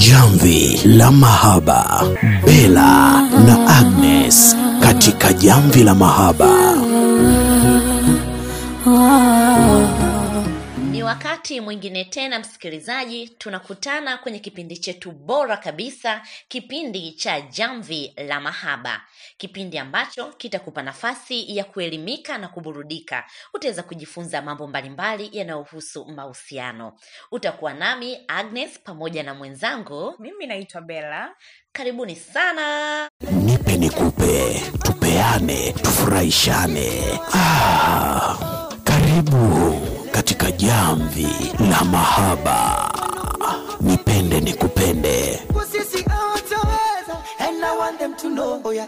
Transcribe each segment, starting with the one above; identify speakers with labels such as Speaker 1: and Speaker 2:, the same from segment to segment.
Speaker 1: Jamvi la Mahaba, Bella na Agnes katika Jamvi la Mahaba.
Speaker 2: Ni wakati mwingine tena, msikilizaji, tunakutana kwenye kipindi chetu bora kabisa, kipindi cha Jamvi la Mahaba, kipindi ambacho kitakupa nafasi ya kuelimika na kuburudika. Utaweza kujifunza mambo mbalimbali yanayohusu mahusiano. Utakuwa nami Agnes pamoja na mwenzangu.
Speaker 3: mimi naitwa bela
Speaker 2: Karibuni sana.
Speaker 1: Nipe nikupe, tupeane, tufurahishane. Ah, karibu katika Jamvi la Mahaba. Nipende nikupende.
Speaker 4: Want them to know oh yeah.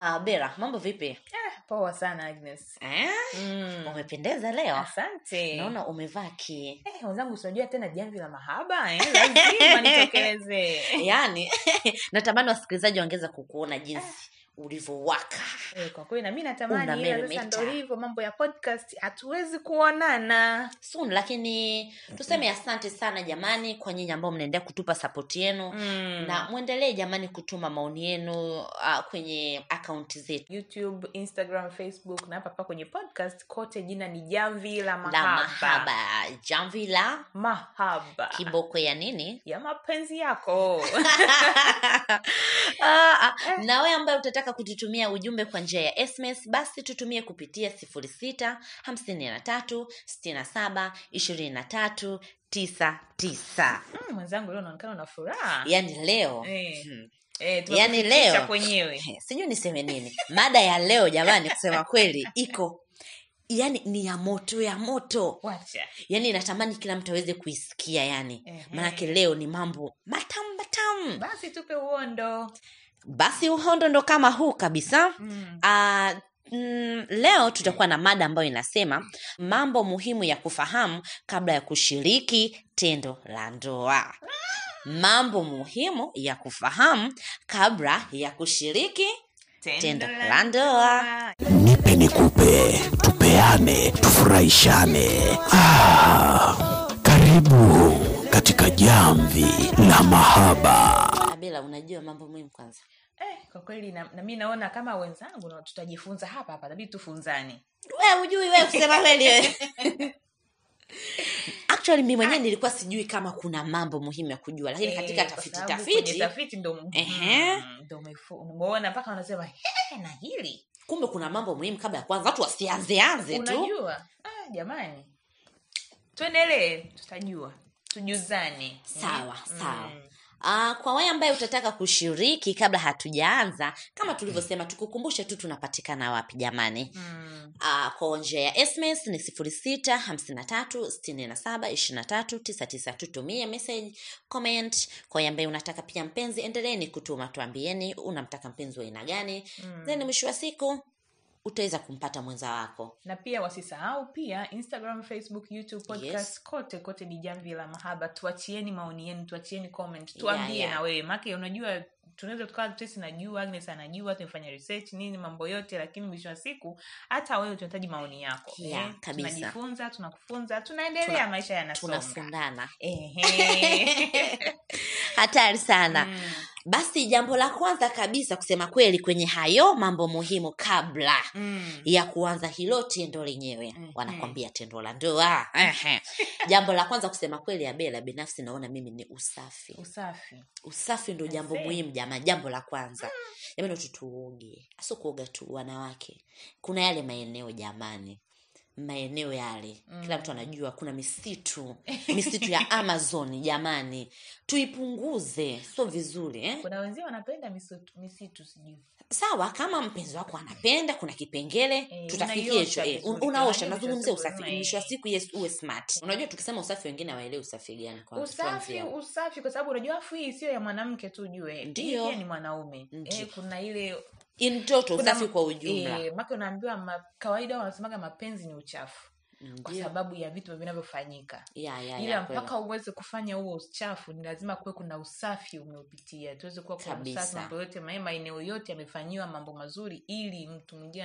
Speaker 2: Ah, Bera, mambo vipi?
Speaker 3: eh, poa sana agnes
Speaker 2: Eh?
Speaker 3: mm.
Speaker 2: Umependeza leo.
Speaker 3: asante
Speaker 2: Naona umevaa ki
Speaker 3: eh, wenzangu tena jamvi la mahaba eh? lazima nitokeleze
Speaker 2: yaani natamani wasikilizaji wangeweza kukuona jinsi ulivyowaka.
Speaker 3: Eh, kwa kweli nami natamani ila sasa ndo hivyo mambo ya podcast hatuwezi kuonana.
Speaker 2: Soon lakini tuseme asante sana jamani kwa nyinyi ambao mnaendelea kutupa sapoti yenu.
Speaker 3: Mm.
Speaker 2: na mwendelee jamani kutuma maoni yenu uh, kwenye akaunti zetu.
Speaker 3: Youtube instagram facebook na hapa pa kwenye podcast kote jina ni jamvi la
Speaker 2: la
Speaker 3: mahaba.
Speaker 2: Mahaba. Jamvi la
Speaker 3: mahaba.
Speaker 2: Kiboko ya nini?
Speaker 3: Ya mapenzi yako.
Speaker 2: Uh, na wewe ambaye utataka kututumia ujumbe kwa njia ya sms basi tutumie kupitia sifuri sita hamsini na tatu sitini na saba ishirini na tatu tisa tisa.
Speaker 3: Mm, mwenzangu leo unaonekana una furaha.
Speaker 2: Yaani leo.
Speaker 3: Eh.
Speaker 2: hmm,
Speaker 3: eh,
Speaker 2: Yaani leo.
Speaker 3: kwenyewe
Speaker 2: sijui niseme nini. Mada ya leo jamani kusema kweli iko yani ni ya moto ya moto.
Speaker 3: Wacha.
Speaker 2: Yani natamani kila mtu aweze kuisikia yani manake leo ni mambo matamu matamu.
Speaker 3: Basi tupe uondo
Speaker 2: basi uhondo ndo kama huu kabisa
Speaker 3: mm.
Speaker 2: Uh, mm, leo tutakuwa na mada ambayo inasema mambo muhimu ya kufahamu kabla ya kushiriki tendo la ndoa mambo muhimu ya kufahamu kabla ya kushiriki tendo la ndoa
Speaker 1: Nipe nikupe, tupeane, tufurahishane. Ah, karibu katika Jamvi la Mahaba.
Speaker 2: Abela unajua mambo muhimu kwanza.
Speaker 3: Eh, kwa kweli na, na mi naona kama wenzangu na tutajifunza hapa hapa tabidi tufunzane.
Speaker 2: We ujui we kusema kweli we actually mi mwenyewe nilikuwa sijui kama kuna mambo muhimu ya kujua lakini
Speaker 3: Eh,
Speaker 2: katika tafiti tafiti
Speaker 3: tafiti ndo
Speaker 2: Ehe.
Speaker 3: mm, umeona mpaka wanasema "He, na hili.
Speaker 2: Kumbe kuna mambo muhimu kabla ya kwanza watu wasianzeanze tu.
Speaker 3: Unajua? Ah, jamani. Tuendelee tutajua. Tujuzane.
Speaker 2: Sawa
Speaker 3: Mm.
Speaker 2: sawa Uh, kwa wewe ambaye utataka kushiriki kabla hatujaanza kama tulivyosema tukukumbushe tu tunapatikana wapi jamani
Speaker 3: Mm.
Speaker 2: uh, kwa njia ya sms ni sifuri sita hamsini na tatu sitini na saba ishirini na tatu tisa tisa tutumie message comment kwa wewe ambaye unataka pia mpenzi endeleeni kutuma tuambieni unamtaka mpenzi wa aina gani
Speaker 3: Mm.
Speaker 2: then mwisho wa siku utaweza kumpata mwenza wako.
Speaker 3: Na pia wasisahau pia instagram facebook youtube podcast
Speaker 2: Yes.
Speaker 3: kote kote ni jamvi la mahaba. Tuachieni maoni yenu tuachieni comment tuambie
Speaker 2: yeah.
Speaker 3: na wewe. Make unajua tunaweza tukawa tesi najua agnes anajua tumefanya research nini mambo yote lakini mwisho wa siku hata wewe tunahitaji maoni yako.
Speaker 2: Yeah, eh,
Speaker 3: tunajifunza tunakufunza tunaendelea
Speaker 2: Tuna-
Speaker 3: maisha yanasonga.
Speaker 2: tunafundana. hatari sana.
Speaker 3: Mm.
Speaker 2: basi jambo la kwanza kabisa kusema kweli kwenye hayo mambo muhimu kabla
Speaker 3: Mm.
Speaker 2: ya kuanza hilo tendo lenyewe.
Speaker 3: Mhm.
Speaker 2: wanakwambia tendo la ndoa. Jambo la kwanza kusema kweli abela binafsi naona mimi ni usafi.
Speaker 3: Usafi.
Speaker 2: Usafi ndo jambo muhimu jamani jambo la kwanza. Jamani tutuoge, tuoge sio kuoga tu wanawake. Kuna yale maeneo jamani maeneo yale. Kila mtu anajua kuna misitu misitu ya amazon jamani. Tuipunguze sio vizuri eh?
Speaker 3: kuna wenzio wanapenda misitu, misitu sijui.
Speaker 2: Sawa kama mpenzi wako anapenda kuna kipengele
Speaker 3: e,
Speaker 2: tutafikia hicho. E, unaosha nazungumzia usafi mwisho wa
Speaker 3: eh.
Speaker 2: siku yes uwe smart. Unajua tukisema usafi wengine awaelewe usafi gani kwa
Speaker 3: usafi usafi kwa sababu unajua afu hii sio ya mwanamke tu jue ndio. Ni mwanaume. Eh, kuna ile
Speaker 2: in total usafi kwa ujumla.
Speaker 3: E, make unaambiwa ma, kawaida wanasemaga mapenzi ni uchafu kwa sababu ya vitu vinavyofanyika ila mpaka uweze kufanya huo uchafu ni lazima kuwe kuna usafi umeupitia tuweze kuwa kuna usafi mambo yote mae- maeneo yote yamefanyiwa mambo mazuri ili mtu mwingine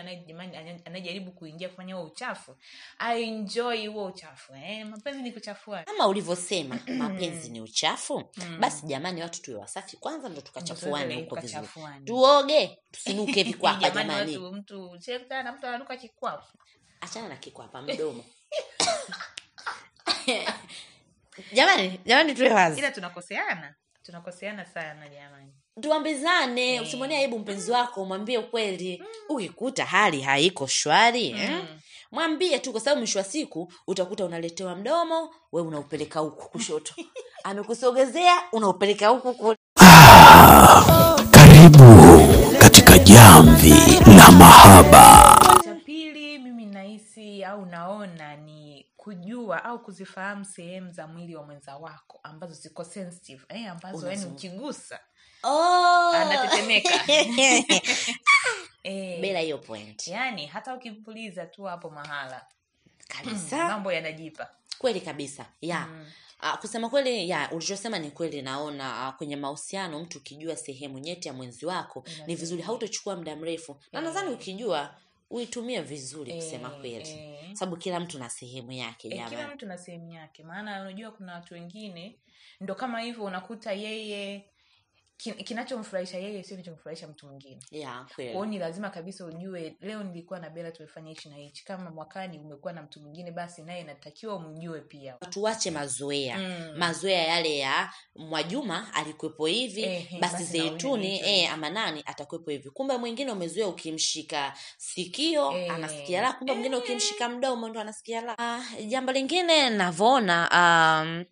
Speaker 3: anayejaribu kuingia kufanya huo uchafu aenjoy huo uchafu eh, mapenzi ni kuchafua
Speaker 2: kama ulivyosema mapenzi ni uchafu basi jamani watu tuwe wasafi kwanza ndo tukachafuane huko vizuri tuoge tusinuke vikwapa
Speaker 3: jamani
Speaker 2: jamani
Speaker 3: mtu mtu ananuka
Speaker 2: achana na kikwapa mdomo. Jamani jamani tuwe wazi.
Speaker 3: Ila tunakoseana. Tunakoseana sana jamani.
Speaker 2: Tuambizane
Speaker 3: Eh.
Speaker 2: usimwonea aibu mpenzi wako mwambie ukweli. Ukikuta hali haiko shwari eh? mwambie tu kwa sababu mwisho wa siku utakuta unaletewa mdomo we unaupeleka huku kushoto. Amekusogezea unaupeleka huku kule
Speaker 1: Karibu katika jamvi la mahaba.
Speaker 3: cha pili mimi nahisi au naona ni kujua au kuzifahamu sehemu za mwili wa mwenza wako ambazo ziko sensitive eh, ambazo yani ukigusa
Speaker 2: oh.
Speaker 3: anatetemeka. Eh,
Speaker 2: bila hiyo point.
Speaker 3: Yani hata ukimpuliza tu hapo mahala
Speaker 2: kabisa.
Speaker 3: mambo yanajipa.
Speaker 2: Kweli kabisa ya. Uh, kusema kweli ya ulichosema ni kweli naona uh, kwenye mahusiano mtu ukijua sehemu nyeti ya mwenzi wako ni vizuri hautochukua muda mrefu. Na nadhani ukijua uitumie vizuri kusema
Speaker 3: Eh,
Speaker 2: kweli.
Speaker 3: e.
Speaker 2: sababu kila mtu na sehemu yake
Speaker 3: e, kila mtu na sehemu yake. Maana unajua kuna watu wengine ndo kama hivyo unakuta yeye kinachomfurahisha yeye sio kinachomfurahisha mtu mwingine.
Speaker 2: Yeah,
Speaker 3: kwao ni lazima kabisa ujue leo nilikuwa na bela tumefanya hichi na hichi. Kama mwakani umekuwa na mtu mwingine basi naye natakiwa umjue pia.
Speaker 2: Tuache mazoea.
Speaker 3: Mm.
Speaker 2: mazoea yale ya mwajuma alikuwepo hivi
Speaker 3: eh,
Speaker 2: basi
Speaker 3: basi
Speaker 2: zeituni eh, ama nani atakuwepo hivi. Kumbe mwingine umezoea ukimshika sikio
Speaker 3: Eh.
Speaker 2: anasikia la kumbe mwingine ukimshika mdomo ndo anasikia la uh, jambo lingine navyoona um,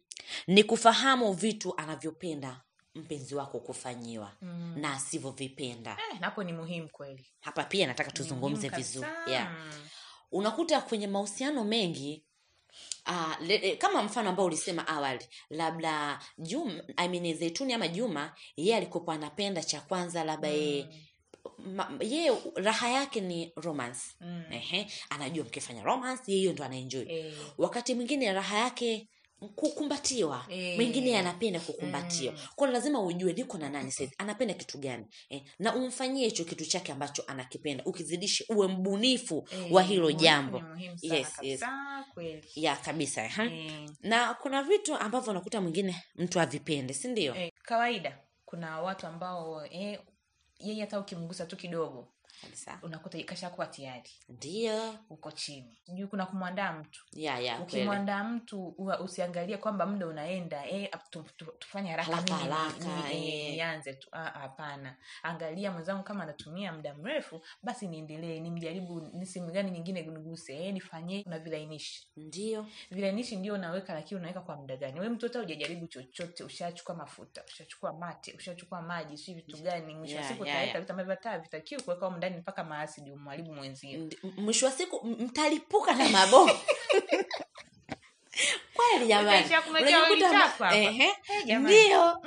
Speaker 2: ni kufahamu vitu anavyopenda mpenzi wako kufanyiwa
Speaker 3: Mm.
Speaker 2: na asivyovipenda.
Speaker 3: Eh, napo ni muhimu kweli.
Speaker 2: Hapa pia nataka tuzungumze vizuri. yeah. Unakuta kwenye mahusiano mengi Uh, le, le, kama mfano ambao ulisema awali labda juma I mean, zeituni ama juma yeye alikopo anapenda cha kwanza labda yeye ma- yeye raha yake ni romance.
Speaker 3: Mm.
Speaker 2: Ehe, anajua mkifanya romance yeye hiyo ndo anaenjoy
Speaker 3: e.
Speaker 2: wakati mwingine raha yake kukumbatiwa
Speaker 3: e.
Speaker 2: mwingine anapenda kukumbatiwa mm. kwao lazima ujue niko na nani saizi anapenda kitu gani eh, na umfanyie hicho kitu chake ambacho anakipenda ukizidishe uwe mbunifu
Speaker 3: e.
Speaker 2: wa hilo jambo yes, yes.
Speaker 3: kabisa,
Speaker 2: ya kabisa. Eh. na kuna vitu ambavyo unakuta mwingine mtu avipende si ndio
Speaker 3: eh, kawaida kuna watu ambao eh, yeye hata ukimgusa tu kidogo
Speaker 2: kabisa.
Speaker 3: Unakuta kashakuwa tayari
Speaker 2: ndio.
Speaker 3: Uko chini. Sijui kuna kumwandaa mtu.
Speaker 2: Yeah, yeah,
Speaker 3: ukimwandaa mtu usiangalie kwamba muda unaenda e, tu- tu- tufanye haraka
Speaker 2: Haraka,
Speaker 3: mimi ni-
Speaker 2: haraka,
Speaker 3: ni-
Speaker 2: eh.
Speaker 3: eh, tu. Ah, hapana. Angalia mwenzangu kama anatumia muda mrefu basi niendelee nimjaribu ni sehemu gani nyingine niguse e, nifanye na vilainishi.
Speaker 2: Ndio.
Speaker 3: Vilainishi ndio unaweka lakini unaweka kwa muda gani? We mtoto hujajaribu chochote ushachukua mafuta ushachukua mate ushachukua maji si vitu gani mwisho
Speaker 2: Yeah,
Speaker 3: siku
Speaker 2: yeah, yeah.
Speaker 3: vitu ambavyo hata vitakiwi kuweka ndani mpaka maasidi umharibu mwenzio
Speaker 2: mwisho wa siku mtalipuka na mabomu
Speaker 3: Eh, jamani.
Speaker 2: ndio.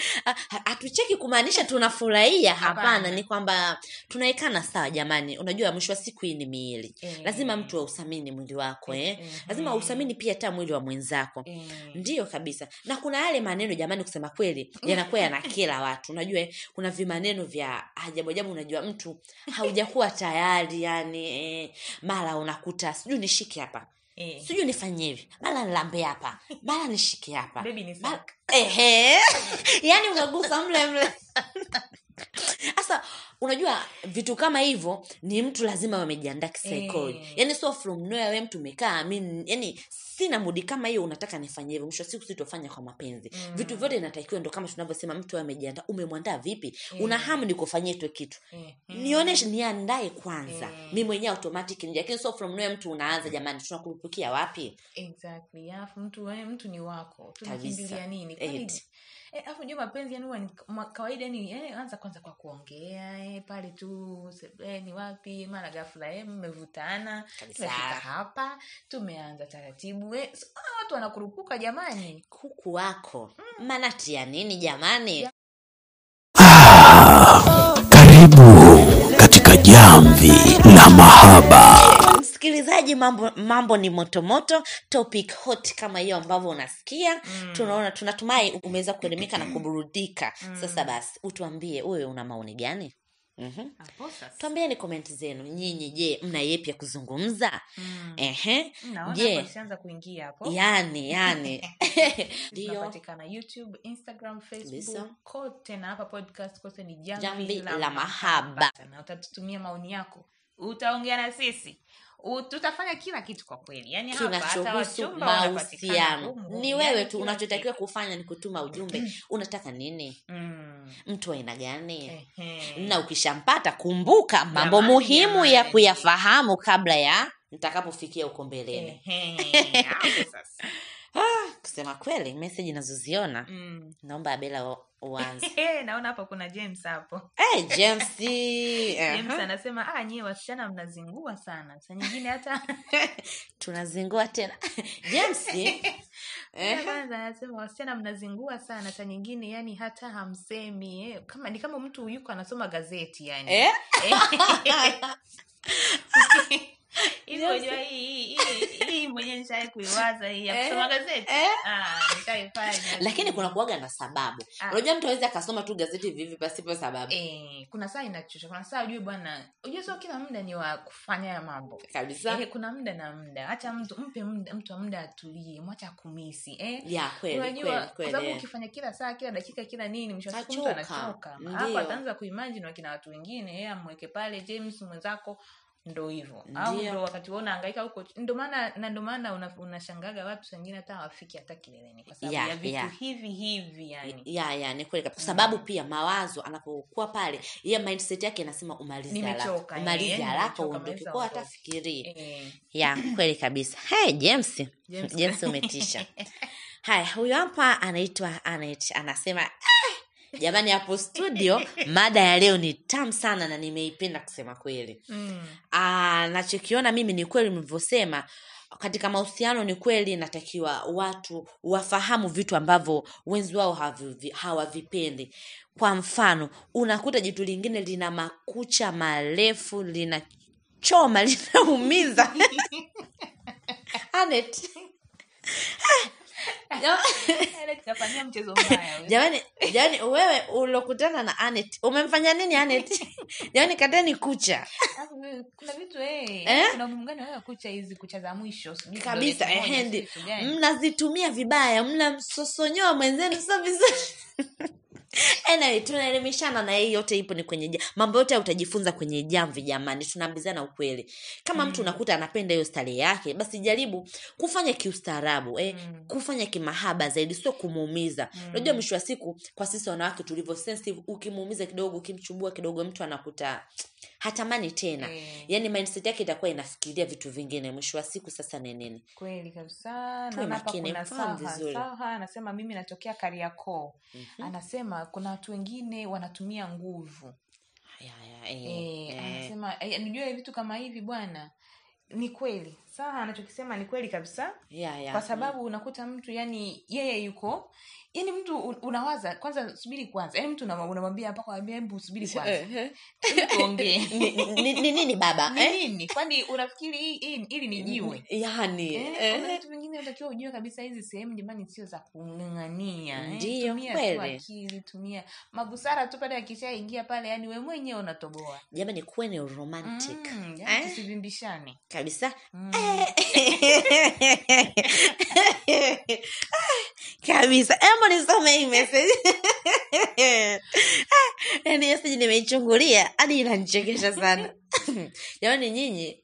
Speaker 2: Hatucheki kumaanisha tunafurahia hapana. ni kwamba tunaekana sawa jamani. Unajua mwisho wa siku hii ni miili.
Speaker 3: Eh.
Speaker 2: lazima mtu ausamini mwili wako eh.
Speaker 3: Eh,
Speaker 2: lazima
Speaker 3: eh.
Speaker 2: ausamini pia hata mwili wa mwenzako.
Speaker 3: Eh.
Speaker 2: ndio kabisa. Na kuna yale maneno jamani kusema kweli yanakuwa yanakela watu. Unajua eh, kuna vimaneno vya ajabu ajabu. Unajua mtu haujakuwa tayari yani eh, mara unakuta sijui nishike hapa
Speaker 3: Eh.
Speaker 2: sijui nifanye hivi mara nilambe hapa. Mara nishike hapa.
Speaker 3: Baby ni
Speaker 2: Mara-
Speaker 3: sack.
Speaker 2: ehe. Yani unagusa mle mle. Sasa unajua vitu kama hivyo ni mtu lazima wamejiandaa kisaikolojia.
Speaker 3: Eh.
Speaker 2: yani so from nowhere we mtu umekaa mi yani sina mudi kama hiyo unataka nifanye hivyo. Mwisho siku sitofanya kwa mapenzi.
Speaker 3: Mm.
Speaker 2: vitu vyote inatakiwa ndo kama tunavyosema mtu amejiandaa. Umemwandaa vipi?
Speaker 3: Mm.
Speaker 2: una hamu ni kufanyia hicho kitu.
Speaker 3: Mm.
Speaker 2: nioneshe niandae kwanza.
Speaker 3: Mm.
Speaker 2: mi mwenyewe automatic nje. Lakini so from nowhere mtu unaanza jamani tunakurupukia wapi?
Speaker 3: Exactly. Alafu mtu yani mtu ni wako. Tunakimbilia nini? Kwani- eh, alafu jua mapenzi yani huwa kawaida ni yani anza kwanza kwa kuongea eh, pale tu se- eh, wapi mara ghafla eh, mmevutana tumefika hapa tumeanza taratibu e, so, ah, watu wanakurupuka jamani.
Speaker 2: Kuku wako. Manati ya nini jamani?
Speaker 1: Karibu katika jamvi la mahaba.
Speaker 2: msikilizaji msikilizaji mambo mambo ni motomoto topic hot kama hiyo ambavyo unasikia. Mm. tunaona tunatumai umeweza kuelimika na kuburudika. Mm. sasa basi utuambie wewe una maoni gani mm-hmm. Tuambieni komenti zenu. Nyinyi je mna yepi ya kuzungumza?
Speaker 3: Mm.
Speaker 2: ehe. Je?
Speaker 3: kuingia hapo.
Speaker 2: Yani yani
Speaker 3: tunapatikana youtube instagram facebook.
Speaker 2: Kabisa.
Speaker 3: kote na hapa podcast kote ni jamvi, la,
Speaker 2: mahaba.
Speaker 3: na utatutumia maoni yako. Utaongea na sisi tutafanya kila kitu kwa kweli. Yani
Speaker 2: kinachohusu mahusiano. ni wewe tu unachotakiwa kufanya ni kutuma ujumbe. Unataka nini.
Speaker 3: Mm.
Speaker 2: mtu aina gani? Na ukishampata kumbuka mambo
Speaker 3: Jamani,
Speaker 2: muhimu ya
Speaker 3: jamani.
Speaker 2: kuyafahamu kabla ya nitakapofikia huko mbeleni. ah, kusema kweli meseji nazoziona
Speaker 3: Mm.
Speaker 2: naomba abela uanze.
Speaker 3: Naona hapo kuna james hapo.
Speaker 2: Hey, james
Speaker 3: james
Speaker 2: Aha.
Speaker 3: anasema ah nyie wasichana mnazingua sana. Saa nyingine hata
Speaker 2: tunazingua tena. James
Speaker 3: kwanza anasema wasichana mnazingua sana. Saa nyingine yani hata hamsemi eh. kama ni kama mtu yuko anasoma gazeti yani.
Speaker 2: Eh?
Speaker 3: Hivi unajua hii hii hii- hii mwenyewe nishawai kuiwaza hii ya kusoma gazeti
Speaker 2: eh.
Speaker 3: ah nishaifanya
Speaker 2: lakini kuna kuaga na sababu.
Speaker 3: Ah.
Speaker 2: unajua mtu awezi akasoma tu gazeti vivi pasipo sababu.
Speaker 3: Eh, kuna saa inachosha kuna saa ujue bwana ujue sio kila muda ni wa kufanya ya mambo.
Speaker 2: Kabisa.
Speaker 3: Eh, kuna muda na muda. Hacha mtu mpe muda mtu muda atulie mwacha kumisi eh?
Speaker 2: ya kweli
Speaker 3: Unajua, kwa sababu
Speaker 2: eh.
Speaker 3: ukifanya kila saa kila dakika kila nini mwisho siku mtu anachoka. Hapo ataanza kuimagine wakina watu wengine yeye amweke pale james mwenzako ndo hivo au ndo wakati wewe unaangaika huko ndo maana na ndo maana una- unashangaga watu wengine hata hawafiki hata kileleni kwa sababu
Speaker 2: Ya,
Speaker 3: ya vitu
Speaker 2: ya.
Speaker 3: hivi hivi yani.
Speaker 2: Ya ya ni kweli kabisa. kwa sababu pia mawazo anapokuwa pale ye mindset yake inasema umalize haraka.
Speaker 3: Eh,
Speaker 2: umalize haraka uondoke
Speaker 3: kwao
Speaker 2: kwa hata
Speaker 3: uondoke.
Speaker 2: fikirie.
Speaker 3: Eh,
Speaker 2: ya kweli kabisa. Hey, james.
Speaker 3: James.
Speaker 2: james umetisha. Haya huyu hapa anaitwa Anet anasema "Ah, jamani hapo studio mada ya leo ni tamu sana na nimeipenda kusema kweli.
Speaker 3: Mm,
Speaker 2: Ah, nachokiona mimi ni kweli mlivyosema katika mahusiano ni kweli natakiwa watu wafahamu vitu ambavyo wenzi wao havivi- hawavipendi. Kwa mfano unakuta jitu lingine lina makucha marefu lina choma linaumiza. Anet.
Speaker 3: Ile mchezo mbaya
Speaker 2: jamani jamani wewe ulokutana na Anet umemfanya nini Anet? Jamani kateni kucha.
Speaker 3: Kuna vitu hey,
Speaker 2: Eh?
Speaker 3: kuna wewe kucha hizi kucha za mwisho?
Speaker 2: Kabisa ehendi. mnazitumia vibaya mnamsosonyoa mwenzenu sio vizuri anyway tunaelimishana na hii yote ipo ni kwenye mambo yote utajifunza kwenye jamvi jamani tunaambizana ukweli. Kama mtu unakuta anapenda hiyo starehe yake basi jaribu kufanya kiustaarabu eh,
Speaker 3: Mm.
Speaker 2: kufanya kimahaba zaidi sio kumuumiza. Unajua mwisho wa siku kwa sisi wanawake tulivyo sensitive ukimuumiza kidogo ukimchubua kidogo mtu anakuta hatamani tena.
Speaker 3: E.
Speaker 2: Yani mindset yake itakuwa inafikiria vitu vingine. Mwisho wa siku sasa ni nini?
Speaker 3: Kweli kabisa.
Speaker 2: Tuwe makini, vizuri.
Speaker 3: saha. Anasema mimi natokea kariakoo. Anasema kuna watu wengine wanatumia nguvu.
Speaker 2: Ya, ya, e,
Speaker 3: e,
Speaker 2: eh.
Speaker 3: anasema e, nijue vitu kama hivi bwana. Ni kweli saha anachokisema ni kweli kabisa.
Speaker 2: Yeah, yeah,
Speaker 3: kwa sababu unakuta mtu yani yeye yuko yani mtu unawaza kwanza subiri kwanza. Yani mtu unamwambia mpaka wambia hebu subiri kwanza.
Speaker 2: Eh,
Speaker 3: tuongee.
Speaker 2: ni- ni ni nini baba? Eh?
Speaker 3: nini? Kwani unafikiri hii- ni jiwe?
Speaker 2: Yani
Speaker 3: Eh,
Speaker 2: eh,
Speaker 3: vitu vingine unatakiwa ujue kabisa hizi sehemu jamani sio za kung'ang'ania eh. Tumia akili tumia. Mabusara tu pale akishaingia pale yani we mwenyewe unatoboa.
Speaker 2: Jamani kuwe ni romantic.
Speaker 3: Mm, yani
Speaker 2: Eh?
Speaker 3: tusivimbishane.
Speaker 2: Kabisa.
Speaker 3: Mm.
Speaker 2: kabisa. Embo nisome hii message. Yani message nimeichungulia hadi inanichekesha sana. Jamani nyinyi.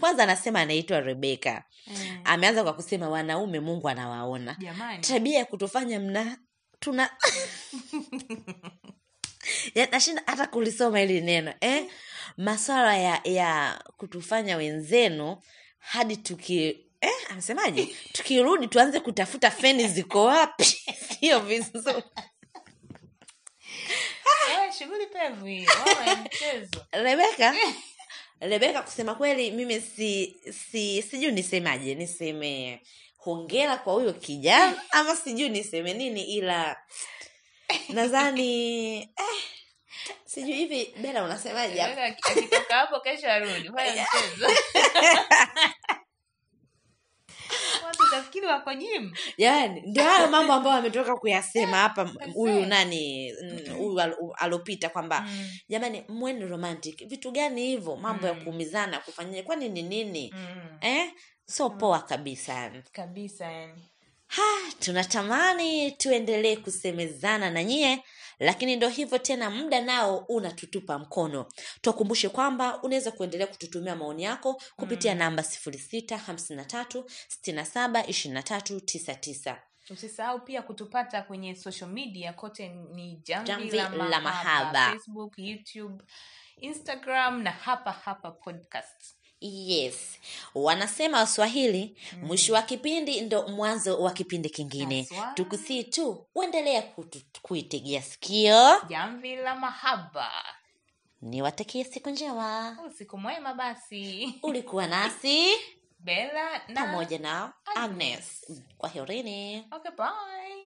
Speaker 2: Kwanza anasema anaitwa rebeka
Speaker 3: mm.
Speaker 2: ameanza kwa kusema wanaume mungu anawaona. Tabia ya kutufanya mna tuna nashinda hata kulisoma hili neno eh? maswala ya ya kutufanya wenzenu hadi tuki eh, amsemaje tukirudi tuanze kutafuta feni ziko wapi? Sio vizuri.
Speaker 3: Shughuli pevu hiyo.
Speaker 2: Rebeka rebeka kusema kweli mimi si si sijui nisemaje. Niseme hongera kwa huyo kijana ama sijui niseme nini ila nadhani sijui hivi bela unasemaje?
Speaker 3: Yaani aki- akitoka hapo kesho arudi. Mchezo. Utafikiri wako jim
Speaker 2: yani ndio hayo mambo ambayo ametoka kuyasema hapa huyu nani mm, huyu alopita kwamba
Speaker 3: Mm.
Speaker 2: jamani mweni romantic. Vitu gani hivyo? Mambo ya kuumizana kufanyia kwani ni nini?
Speaker 3: Mm.
Speaker 2: eh? So poa kabisa yani
Speaker 3: kabisa yani
Speaker 2: ha tunatamani tuendelee kusemezana na nyie lakini ndo hivyo tena muda nao unatutupa mkono tuwakumbushe kwamba unaweza kuendelea kututumia maoni yako kupitia mm. namba 0653672399
Speaker 3: usisahau pia kutupata kwenye social media kote ni jamvi,
Speaker 2: Jamvi
Speaker 3: la,
Speaker 2: la
Speaker 3: mahaba.
Speaker 2: Mahaba.
Speaker 3: facebook youtube instagram na hapa hapa podcast
Speaker 2: yes. Wanasema waswahili mwisho wa kipindi ndo mwanzo wa kipindi kingine. Tukusii tu uendelea kuitegea sikio.
Speaker 3: Jamvi la mahaba.
Speaker 2: Niwatakie siku njema.
Speaker 3: Usiku mwema basi.
Speaker 2: Ulikuwa nasi
Speaker 3: bela na
Speaker 2: pamoja na
Speaker 3: Agnes.
Speaker 2: agnes. Kwa herini.
Speaker 3: Okay bye